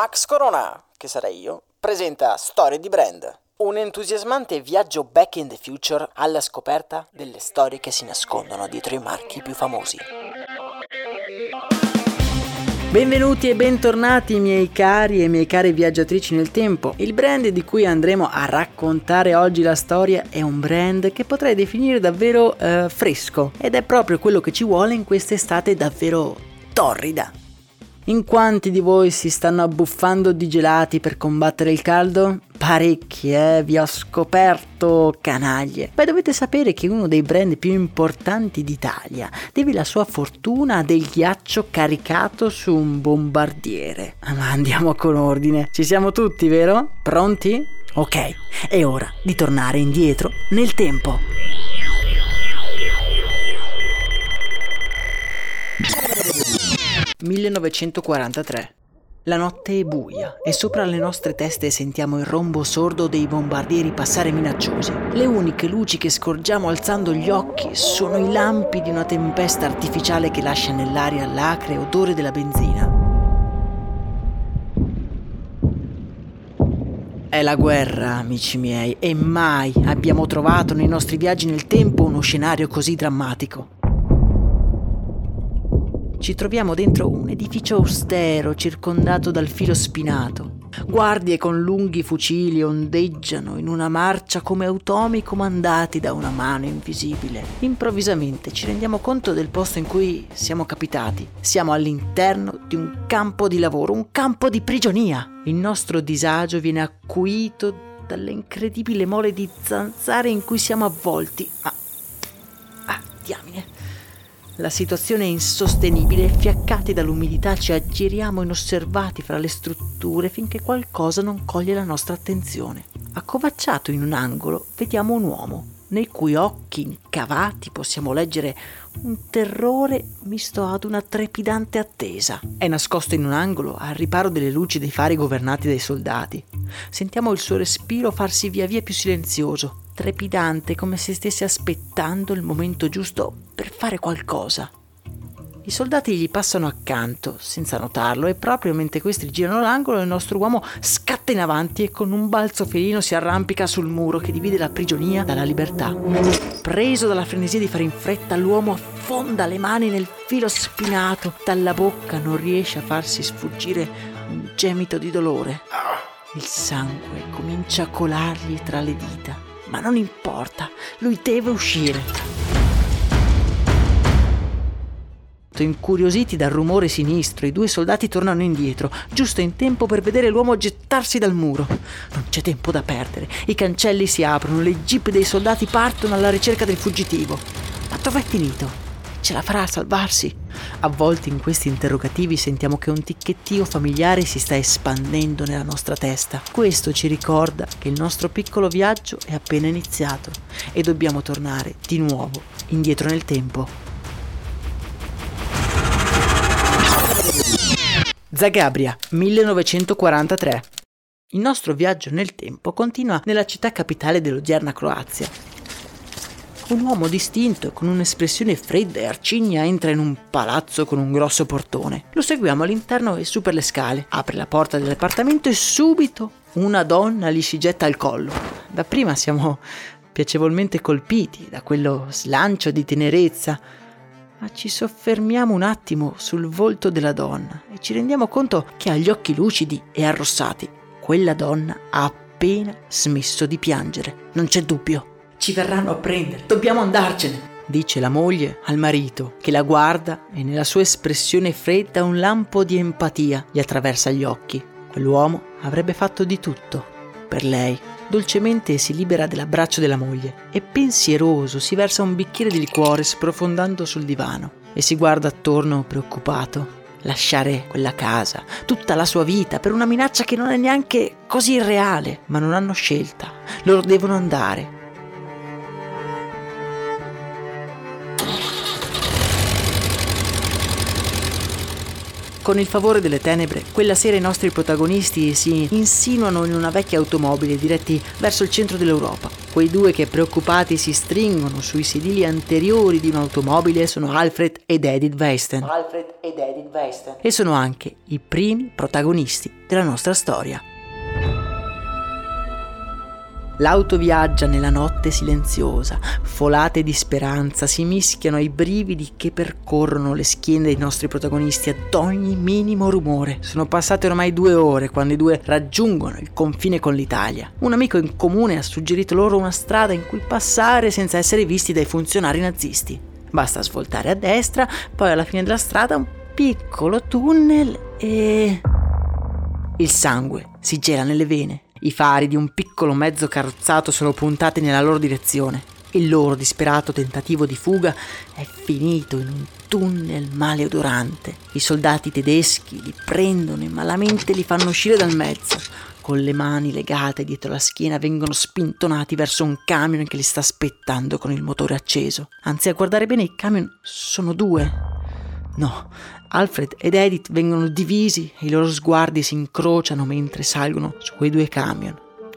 Max Corona, che sarei io, presenta Storie di Brand, un entusiasmante viaggio back in the future alla scoperta delle storie che si nascondono dietro i marchi più famosi. Benvenuti e bentornati miei cari e miei cari viaggiatrici nel tempo. Il brand di cui andremo a raccontare oggi la storia è un brand che potrei definire davvero eh, fresco ed è proprio quello che ci vuole in quest'estate davvero torrida. In quanti di voi si stanno abbuffando di gelati per combattere il caldo? Parecchi, eh, vi ho scoperto, canaglie. Beh, dovete sapere che uno dei brand più importanti d'Italia deve la sua fortuna a del ghiaccio caricato su un bombardiere. Ma andiamo con ordine. Ci siamo tutti, vero? Pronti? Ok, è ora di tornare indietro nel tempo. 1943. La notte è buia e sopra le nostre teste sentiamo il rombo sordo dei bombardieri passare minacciosi. Le uniche luci che scorgiamo alzando gli occhi sono i lampi di una tempesta artificiale che lascia nell'aria l'acre odore della benzina. È la guerra, amici miei, e mai abbiamo trovato nei nostri viaggi nel tempo uno scenario così drammatico. Ci troviamo dentro un edificio austero circondato dal filo spinato. Guardie con lunghi fucili ondeggiano in una marcia come automi comandati da una mano invisibile. Improvvisamente ci rendiamo conto del posto in cui siamo capitati. Siamo all'interno di un campo di lavoro, un campo di prigionia. Il nostro disagio viene acuito dall'incredibile mole di zanzare in cui siamo avvolti. Ma... Ah, diamine. La situazione è insostenibile e fiaccati dall'umidità ci aggiriamo inosservati fra le strutture finché qualcosa non coglie la nostra attenzione. Accovacciato in un angolo vediamo un uomo, nei cui occhi incavati possiamo leggere un terrore misto ad una trepidante attesa. È nascosto in un angolo al riparo delle luci dei fari governati dai soldati. Sentiamo il suo respiro farsi via via più silenzioso trepidante come se stesse aspettando il momento giusto per fare qualcosa. I soldati gli passano accanto, senza notarlo, e proprio mentre questi girano l'angolo, il nostro uomo scatta in avanti e con un balzo felino si arrampica sul muro che divide la prigionia dalla libertà. Preso dalla frenesia di fare in fretta, l'uomo affonda le mani nel filo spinato, dalla bocca non riesce a farsi sfuggire un gemito di dolore. Il sangue comincia a colargli tra le dita ma non importa, lui deve uscire. Incuriositi dal rumore sinistro, i due soldati tornano indietro, giusto in tempo per vedere l'uomo gettarsi dal muro. Non c'è tempo da perdere, i cancelli si aprono, le jeep dei soldati partono alla ricerca del fuggitivo. Ma dov'è finito? Ce la farà a salvarsi? Avvolti in questi interrogativi sentiamo che un ticchettio familiare si sta espandendo nella nostra testa. Questo ci ricorda che il nostro piccolo viaggio è appena iniziato e dobbiamo tornare di nuovo indietro nel tempo. Zagabria, 1943. Il nostro viaggio nel tempo continua nella città capitale dell'odierna Croazia, Un uomo distinto con un'espressione fredda e arcigna entra in un palazzo con un grosso portone. Lo seguiamo all'interno e su per le scale. Apre la porta dell'appartamento e subito una donna gli si getta al collo. Dapprima siamo piacevolmente colpiti da quello slancio di tenerezza, ma ci soffermiamo un attimo sul volto della donna e ci rendiamo conto che ha gli occhi lucidi e arrossati. Quella donna ha appena smesso di piangere, non c'è dubbio. Ci verranno a prendere, dobbiamo andarcene, dice la moglie al marito, che la guarda e nella sua espressione fredda un lampo di empatia gli attraversa gli occhi. Quell'uomo avrebbe fatto di tutto per lei. Dolcemente si libera dell'abbraccio della moglie e pensieroso si versa un bicchiere di liquore sprofondando sul divano e si guarda attorno preoccupato. Lasciare quella casa, tutta la sua vita, per una minaccia che non è neanche così irreale, ma non hanno scelta. Loro devono andare, Con il favore delle tenebre, quella sera i nostri protagonisti si insinuano in una vecchia automobile diretti verso il centro dell'Europa. Quei due che preoccupati si stringono sui sedili anteriori di un'automobile sono Alfred ed Edith Weisten. Alfred ed Edith Weisten. E sono anche i primi protagonisti della nostra storia. L'auto viaggia nella notte silenziosa, folate di speranza si mischiano ai brividi che percorrono le schiene dei nostri protagonisti ad ogni minimo rumore. Sono passate ormai due ore quando i due raggiungono il confine con l'Italia. Un amico in comune ha suggerito loro una strada in cui passare senza essere visti dai funzionari nazisti. Basta svoltare a destra, poi alla fine della strada un piccolo tunnel e... Il sangue si gela nelle vene. I fari di un piccolo mezzo carrozzato sono puntati nella loro direzione. Il loro disperato tentativo di fuga è finito in un tunnel maleodorante. I soldati tedeschi li prendono e malamente li fanno uscire dal mezzo. Con le mani legate dietro la schiena vengono spintonati verso un camion che li sta aspettando con il motore acceso. Anzi, a guardare bene i camion sono due. No, Alfred ed Edith vengono divisi e i loro sguardi si incrociano mentre salgono su quei due camion.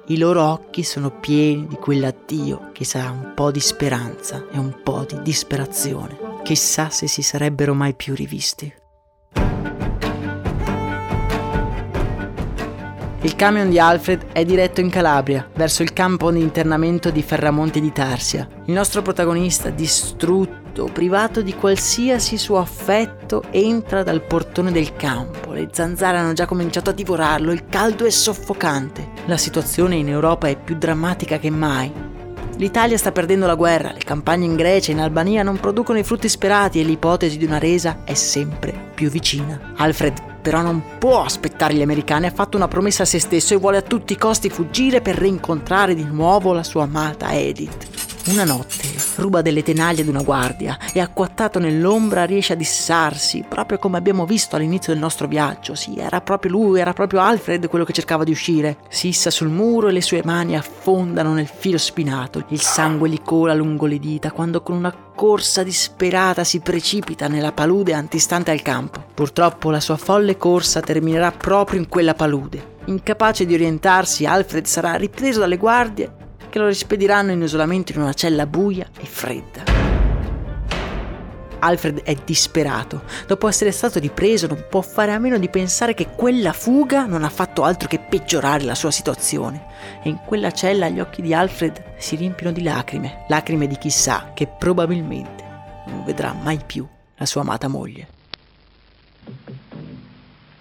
I loro occhi sono pieni di quell'addio che sarà un po' di speranza e un po' di disperazione. Chissà se si sarebbero mai più rivisti. Il camion di Alfred è diretto in Calabria, verso il campo di internamento di Ferramonte di Tarsia. Il nostro protagonista, distrutto, privato di qualsiasi suo affetto, entra dal portone del campo. Le zanzare hanno già cominciato a divorarlo, il caldo è soffocante. La situazione in Europa è più drammatica che mai. L'Italia sta perdendo la guerra, le campagne in Grecia e in Albania non producono i frutti sperati e l'ipotesi di una resa è sempre più vicina. Alfred però non può aspettare gli americani, ha fatto una promessa a se stesso e vuole a tutti i costi fuggire per rincontrare di nuovo la sua amata Edith. Una notte ruba delle tenaglie ad una guardia e acquattato nell'ombra riesce a dissarsi, proprio come abbiamo visto all'inizio del nostro viaggio. Sì, era proprio lui, era proprio Alfred quello che cercava di uscire. Si issa sul muro e le sue mani affondano nel filo spinato. Il sangue gli cola lungo le dita quando con una corsa disperata si precipita nella palude antistante al campo. Purtroppo la sua folle corsa terminerà proprio in quella palude. Incapace di orientarsi, Alfred sarà ripreso dalle guardie che lo rispediranno in isolamento in una cella buia e fredda. Alfred è disperato. Dopo essere stato ripreso non può fare a meno di pensare che quella fuga non ha fatto altro che peggiorare la sua situazione. E in quella cella gli occhi di Alfred si riempiono di lacrime, lacrime di chissà che probabilmente non vedrà mai più la sua amata moglie.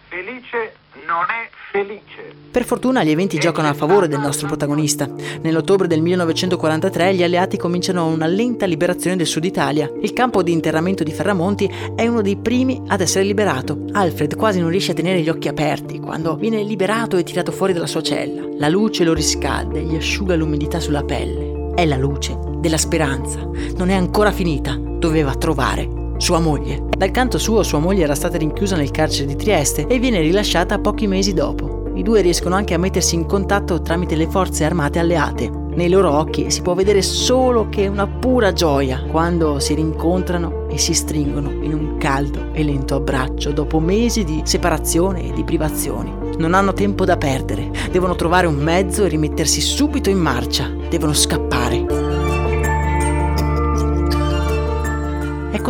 Felice non è felice. Per fortuna gli eventi giocano a favore del nostro protagonista. Nell'ottobre del 1943 gli alleati cominciano una lenta liberazione del sud Italia. Il campo di interramento di Ferramonti è uno dei primi ad essere liberato. Alfred quasi non riesce a tenere gli occhi aperti quando viene liberato e tirato fuori dalla sua cella. La luce lo riscalda e gli asciuga l'umidità sulla pelle. È la luce della speranza. Non è ancora finita. Doveva trovare sua moglie. Dal canto suo, sua moglie era stata rinchiusa nel carcere di Trieste e viene rilasciata pochi mesi dopo. I due riescono anche a mettersi in contatto tramite le forze armate alleate. Nei loro occhi si può vedere solo che una pura gioia quando si rincontrano e si stringono in un caldo e lento abbraccio dopo mesi di separazione e di privazioni. Non hanno tempo da perdere, devono trovare un mezzo e rimettersi subito in marcia, devono scappare.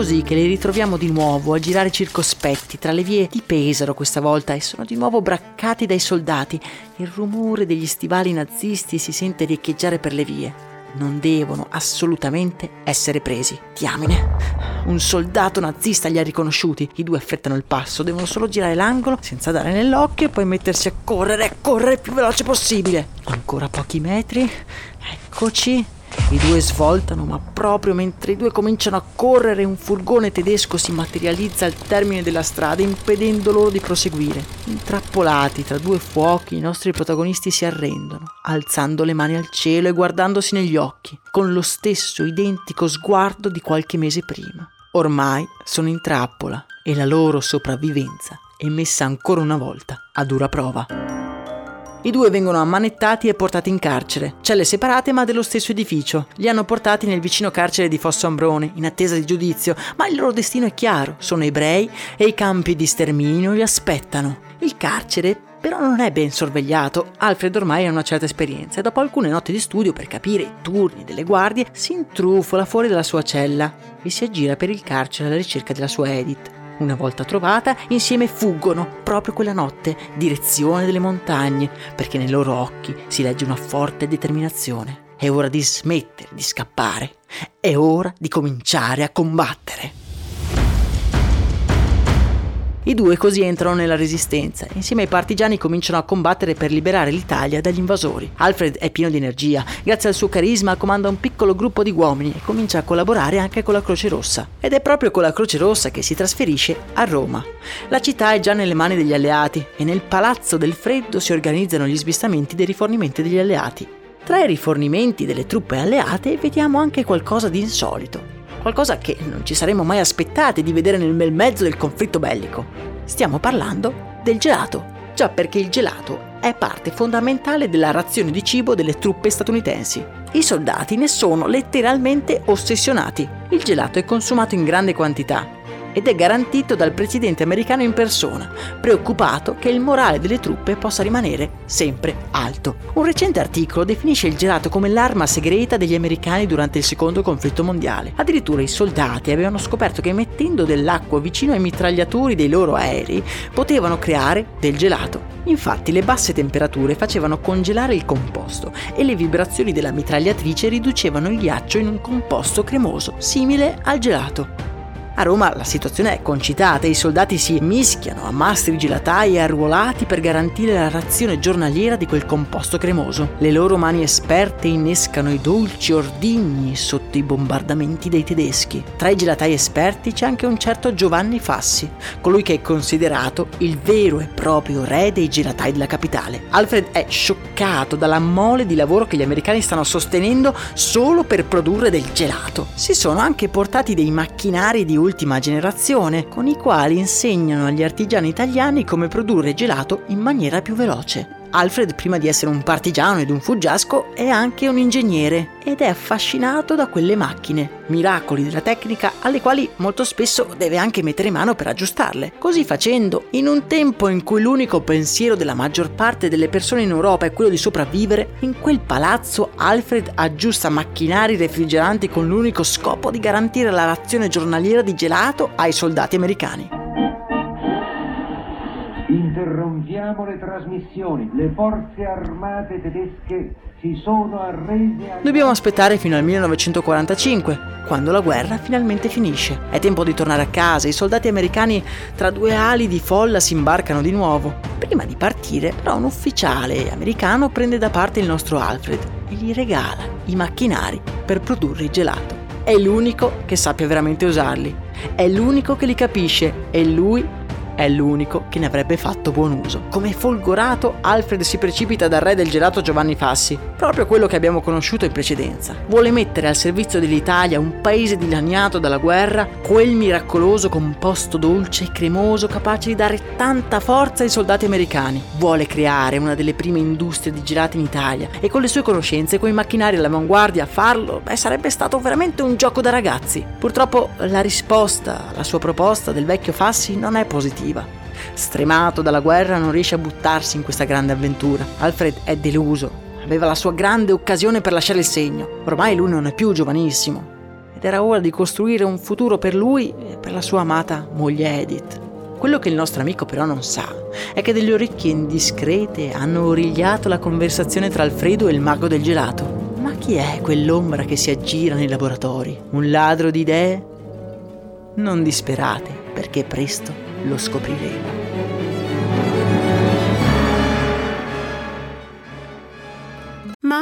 Così che li ritroviamo di nuovo a girare circospetti tra le vie di Pesaro questa volta e sono di nuovo braccati dai soldati. Il rumore degli stivali nazisti si sente riecheggiare per le vie non devono assolutamente essere presi. Diamine. Un soldato nazista li ha riconosciuti. I due affrettano il passo, devono solo girare l'angolo senza dare nell'occhio e poi mettersi a correre, a correre il più veloce possibile. Ancora pochi metri. Eccoci. I due svoltano, ma proprio mentre i due cominciano a correre, un furgone tedesco si materializza al termine della strada, impedendo loro di proseguire. Intrappolati tra due fuochi, i nostri protagonisti si arrendono, alzando le mani al cielo e guardandosi negli occhi, con lo stesso identico sguardo di qualche mese prima. Ormai sono in trappola e la loro sopravvivenza è messa ancora una volta a dura prova. I due vengono ammanettati e portati in carcere, celle separate ma dello stesso edificio. Li hanno portati nel vicino carcere di Fosso Ambrone, in attesa di giudizio, ma il loro destino è chiaro, sono ebrei e i campi di sterminio li aspettano. Il carcere però non è ben sorvegliato. Alfred ormai ha una certa esperienza e dopo alcune notti di studio per capire i turni delle guardie si intrufola fuori dalla sua cella e si aggira per il carcere alla ricerca della sua Edith. Una volta trovata, insieme fuggono, proprio quella notte, direzione delle montagne, perché nei loro occhi si legge una forte determinazione. È ora di smettere di scappare, è ora di cominciare a combattere. I due così entrano nella resistenza. Insieme ai partigiani cominciano a combattere per liberare l'Italia dagli invasori. Alfred è pieno di energia, grazie al suo carisma comanda un piccolo gruppo di uomini e comincia a collaborare anche con la Croce Rossa. Ed è proprio con la Croce Rossa che si trasferisce a Roma. La città è già nelle mani degli alleati e nel Palazzo del Freddo si organizzano gli smistamenti dei rifornimenti degli alleati. Tra i rifornimenti delle truppe alleate vediamo anche qualcosa di insolito qualcosa che non ci saremmo mai aspettati di vedere nel bel mezzo del conflitto bellico. Stiamo parlando del gelato, già perché il gelato è parte fondamentale della razione di cibo delle truppe statunitensi. I soldati ne sono letteralmente ossessionati. Il gelato è consumato in grande quantità ed è garantito dal presidente americano in persona, preoccupato che il morale delle truppe possa rimanere sempre alto. Un recente articolo definisce il gelato come l'arma segreta degli americani durante il secondo conflitto mondiale. Addirittura i soldati avevano scoperto che mettendo dell'acqua vicino ai mitragliatori dei loro aerei potevano creare del gelato. Infatti le basse temperature facevano congelare il composto e le vibrazioni della mitragliatrice riducevano il ghiaccio in un composto cremoso, simile al gelato. A Roma la situazione è concitata, i soldati si mischiano a mastri gelatai e arruolati per garantire la razione giornaliera di quel composto cremoso. Le loro mani esperte innescano i dolci ordigni sotto i bombardamenti dei tedeschi. Tra i gelatai esperti c'è anche un certo Giovanni Fassi, colui che è considerato il vero e proprio re dei gelatai della capitale. Alfred è scioccato dalla mole di lavoro che gli americani stanno sostenendo solo per produrre del gelato. Si sono anche portati dei macchinari di ultima generazione, con i quali insegnano agli artigiani italiani come produrre gelato in maniera più veloce. Alfred, prima di essere un partigiano ed un fuggiasco, è anche un ingegnere ed è affascinato da quelle macchine, miracoli della tecnica alle quali molto spesso deve anche mettere mano per aggiustarle. Così facendo, in un tempo in cui l'unico pensiero della maggior parte delle persone in Europa è quello di sopravvivere, in quel palazzo Alfred aggiusta macchinari refrigeranti con l'unico scopo di garantire la razione giornaliera di gelato ai soldati americani. Interrompiamo le trasmissioni. Le forze armate tedesche si sono arrese a... Dobbiamo aspettare fino al 1945, quando la guerra finalmente finisce. È tempo di tornare a casa, i soldati americani tra due ali di folla si imbarcano di nuovo. Prima di partire, però, un ufficiale americano prende da parte il nostro Alfred e gli regala i macchinari per produrre il gelato. È l'unico che sappia veramente usarli, è l'unico che li capisce e lui è l'unico che ne avrebbe fatto buon uso. Come folgorato, Alfred si precipita dal re del gelato Giovanni Fassi, proprio quello che abbiamo conosciuto in precedenza. Vuole mettere al servizio dell'Italia, un paese dilaniato dalla guerra, quel miracoloso composto dolce e cremoso capace di dare tanta forza ai soldati americani. Vuole creare una delle prime industrie di gelati in Italia e con le sue conoscenze, con i macchinari all'avanguardia, farlo, beh, sarebbe stato veramente un gioco da ragazzi. Purtroppo la risposta alla sua proposta del vecchio Fassi non è positiva positiva. Stremato dalla guerra non riesce a buttarsi in questa grande avventura. Alfred è deluso. Aveva la sua grande occasione per lasciare il segno. Ormai lui non è più giovanissimo. ed era ora di costruire un futuro per lui e per la sua amata moglie Edith. Quello che il nostro amico però non sa è che delle orecchie indiscrete hanno origliato la conversazione tra Alfredo e il mago del gelato. Ma chi è quell'ombra che si aggira nei laboratori? Un ladro di idee? Non disperate, perché presto lo scopriremo.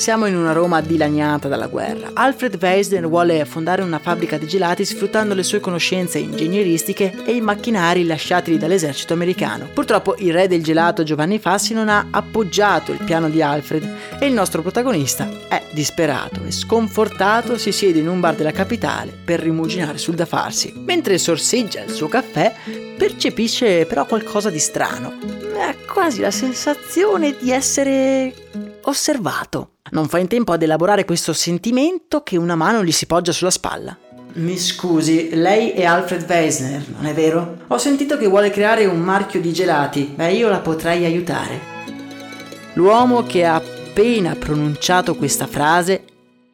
Siamo in una Roma dilaniata dalla guerra. Alfred Weisner vuole fondare una fabbrica di gelati sfruttando le sue conoscenze ingegneristiche e i macchinari lasciatili dall'esercito americano. Purtroppo il re del gelato Giovanni Fassi non ha appoggiato il piano di Alfred e il nostro protagonista è disperato e sconfortato si siede in un bar della capitale per rimuginare sul da farsi. Mentre sorseggia il suo caffè, percepisce però qualcosa di strano. Ha quasi la sensazione di essere osservato. Non fa in tempo ad elaborare questo sentimento che una mano gli si poggia sulla spalla. Mi scusi, lei è Alfred Weisner, non è vero? Ho sentito che vuole creare un marchio di gelati. Beh, io la potrei aiutare. L'uomo che ha appena pronunciato questa frase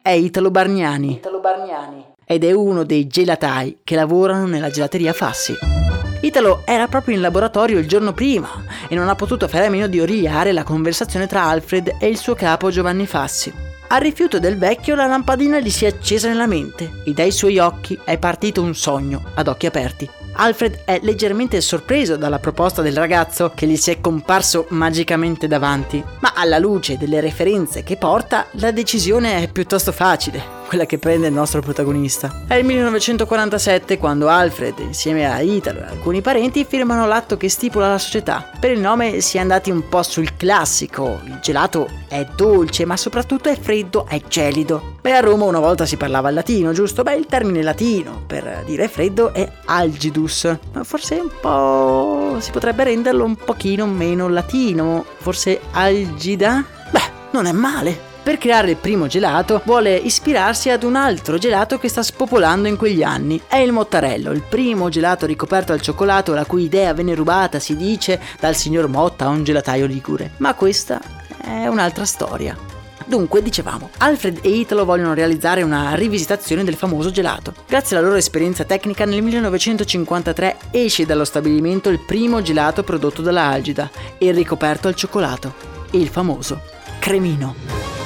è Italo Bargnani. Italo Bargnani. Ed è uno dei gelatai che lavorano nella gelateria Fassi. Italo era proprio in laboratorio il giorno prima e non ha potuto fare a meno di origliare la conversazione tra Alfred e il suo capo Giovanni Fassi. Al rifiuto del vecchio la lampadina gli si è accesa nella mente e dai suoi occhi è partito un sogno ad occhi aperti. Alfred è leggermente sorpreso dalla proposta del ragazzo che gli si è comparso magicamente davanti, ma alla luce delle referenze che porta la decisione è piuttosto facile quella che prende il nostro protagonista. È il 1947 quando Alfred, insieme a Italo e alcuni parenti, firmano l'atto che stipula la società. Per il nome si è andati un po' sul classico, il gelato è dolce ma soprattutto è freddo, è gelido. Beh, a Roma una volta si parlava il latino, giusto? Beh, il termine latino per dire freddo è algidus. Forse un po' si potrebbe renderlo un pochino meno latino, forse algida? Beh, non è male. Per creare il primo gelato vuole ispirarsi ad un altro gelato che sta spopolando in quegli anni. È il Mottarello, il primo gelato ricoperto al cioccolato la cui idea venne rubata, si dice, dal signor Motta a un gelataio ligure. Ma questa è un'altra storia. Dunque, dicevamo, Alfred e Italo vogliono realizzare una rivisitazione del famoso gelato. Grazie alla loro esperienza tecnica, nel 1953 esce dallo stabilimento il primo gelato prodotto dalla Algida, il ricoperto al cioccolato, il famoso cremino.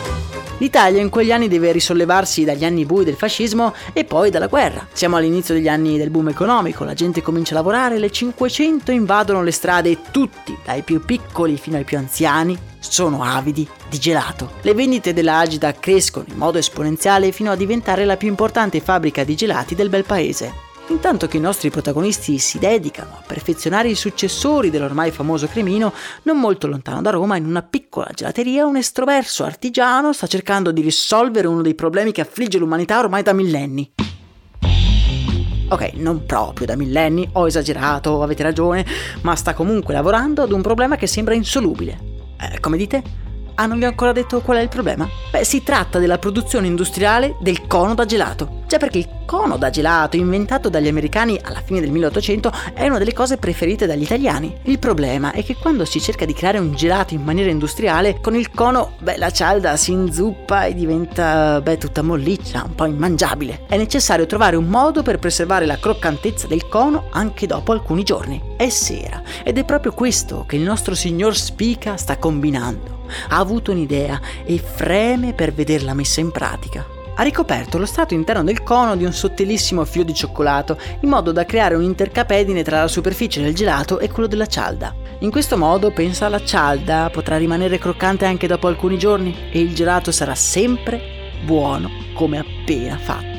L'Italia in quegli anni deve risollevarsi dagli anni bui del fascismo e poi dalla guerra. Siamo all'inizio degli anni del boom economico, la gente comincia a lavorare, le 500 invadono le strade e tutti, dai più piccoli fino ai più anziani, sono avidi di gelato. Le vendite della Agida crescono in modo esponenziale fino a diventare la più importante fabbrica di gelati del bel paese. Intanto che i nostri protagonisti si dedicano a perfezionare i successori dell'ormai famoso cremino, non molto lontano da Roma, in una piccola gelateria, un estroverso artigiano sta cercando di risolvere uno dei problemi che affligge l'umanità ormai da millenni. Ok, non proprio da millenni, ho esagerato, avete ragione, ma sta comunque lavorando ad un problema che sembra insolubile. Eh, come dite? Ah, non vi ho ancora detto qual è il problema? Beh, si tratta della produzione industriale del cono da gelato. Già perché il cono da gelato, inventato dagli americani alla fine del 1800, è una delle cose preferite dagli italiani. Il problema è che quando si cerca di creare un gelato in maniera industriale, con il cono, beh, la cialda si inzuppa e diventa, beh, tutta molliccia, un po' immangiabile. È necessario trovare un modo per preservare la croccantezza del cono anche dopo alcuni giorni. È sera ed è proprio questo che il nostro signor Spica sta combinando ha avuto un'idea e freme per vederla messa in pratica. Ha ricoperto lo strato interno del cono di un sottilissimo filo di cioccolato, in modo da creare un intercapedine tra la superficie del gelato e quello della cialda. In questo modo, pensa la cialda, potrà rimanere croccante anche dopo alcuni giorni e il gelato sarà sempre buono come appena fatto.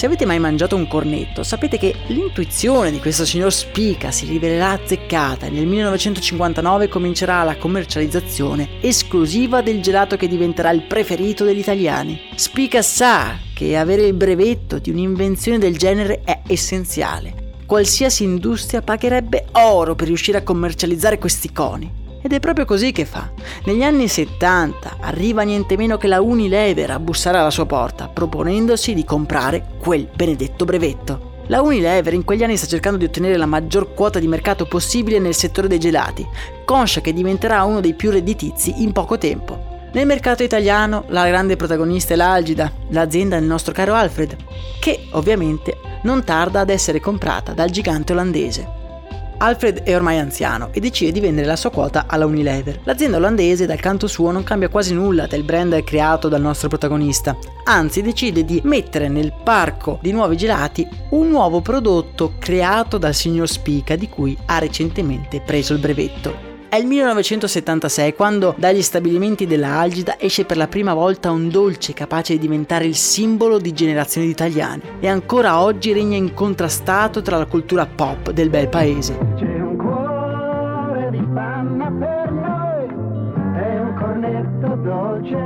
Se avete mai mangiato un cornetto, sapete che l'intuizione di questo signor Spica si rivelerà azzeccata e nel 1959 comincerà la commercializzazione esclusiva del gelato che diventerà il preferito degli italiani. Spica sa che avere il brevetto di un'invenzione del genere è essenziale. Qualsiasi industria pagherebbe oro per riuscire a commercializzare questi coni. Ed è proprio così che fa. Negli anni 70 arriva niente meno che la Unilever a bussare alla sua porta, proponendosi di comprare quel benedetto brevetto. La Unilever in quegli anni sta cercando di ottenere la maggior quota di mercato possibile nel settore dei gelati, conscia che diventerà uno dei più redditizi in poco tempo. Nel mercato italiano la grande protagonista è l'Algida, l'azienda del nostro caro Alfred, che ovviamente non tarda ad essere comprata dal gigante olandese. Alfred è ormai anziano e decide di vendere la sua quota alla Unilever. L'azienda olandese dal canto suo non cambia quasi nulla del brand creato dal nostro protagonista, anzi decide di mettere nel parco di nuovi gelati un nuovo prodotto creato dal signor Spica di cui ha recentemente preso il brevetto. È il 1976 quando dagli stabilimenti della Algida esce per la prima volta un dolce capace di diventare il simbolo di generazioni di italiani e ancora oggi regna incontrastato tra la cultura pop del bel paese.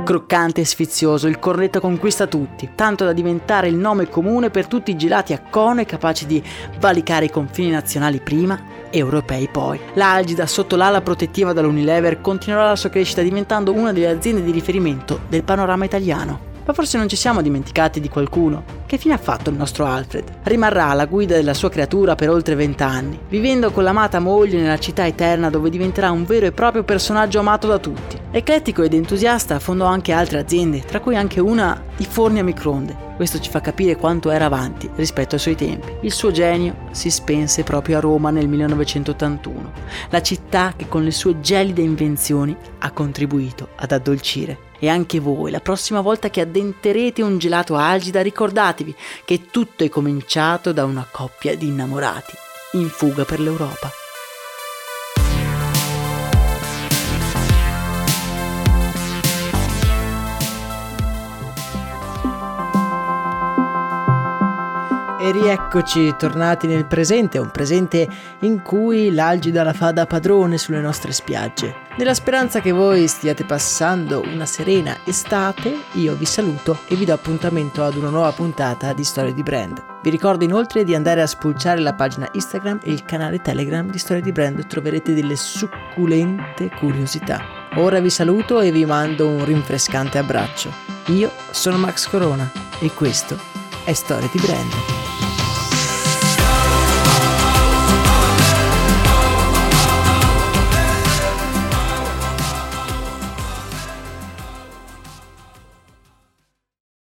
Croccante e sfizioso, il cornetto conquista tutti, tanto da diventare il nome comune per tutti i gelati a cone capaci di valicare i confini nazionali prima europei poi. L'Algida, sotto l'ala protettiva dall'Unilever, continuerà la sua crescita diventando una delle aziende di riferimento del panorama italiano. Ma forse non ci siamo dimenticati di qualcuno. Che fine ha fatto il nostro Alfred? Rimarrà alla guida della sua creatura per oltre vent'anni, vivendo con l'amata moglie nella città eterna dove diventerà un vero e proprio personaggio amato da tutti. Eclettico ed entusiasta fondò anche altre aziende, tra cui anche una di forni a microonde. Questo ci fa capire quanto era avanti rispetto ai suoi tempi. Il suo genio si spense proprio a Roma nel 1981, la città che con le sue gelide invenzioni ha contribuito ad addolcire. E anche voi, la prossima volta che addenterete un gelato algida, ricordatevi che tutto è cominciato da una coppia di innamorati in fuga per l'Europa. E rieccoci tornati nel presente, un presente in cui l'Algida la fa da padrone sulle nostre spiagge. Nella speranza che voi stiate passando una serena estate, io vi saluto e vi do appuntamento ad una nuova puntata di Storie di Brand. Vi ricordo inoltre di andare a spulciare la pagina Instagram e il canale Telegram di Storie di Brand, troverete delle succulente curiosità. Ora vi saluto e vi mando un rinfrescante abbraccio. Io sono Max Corona e questo è Storie di Brand.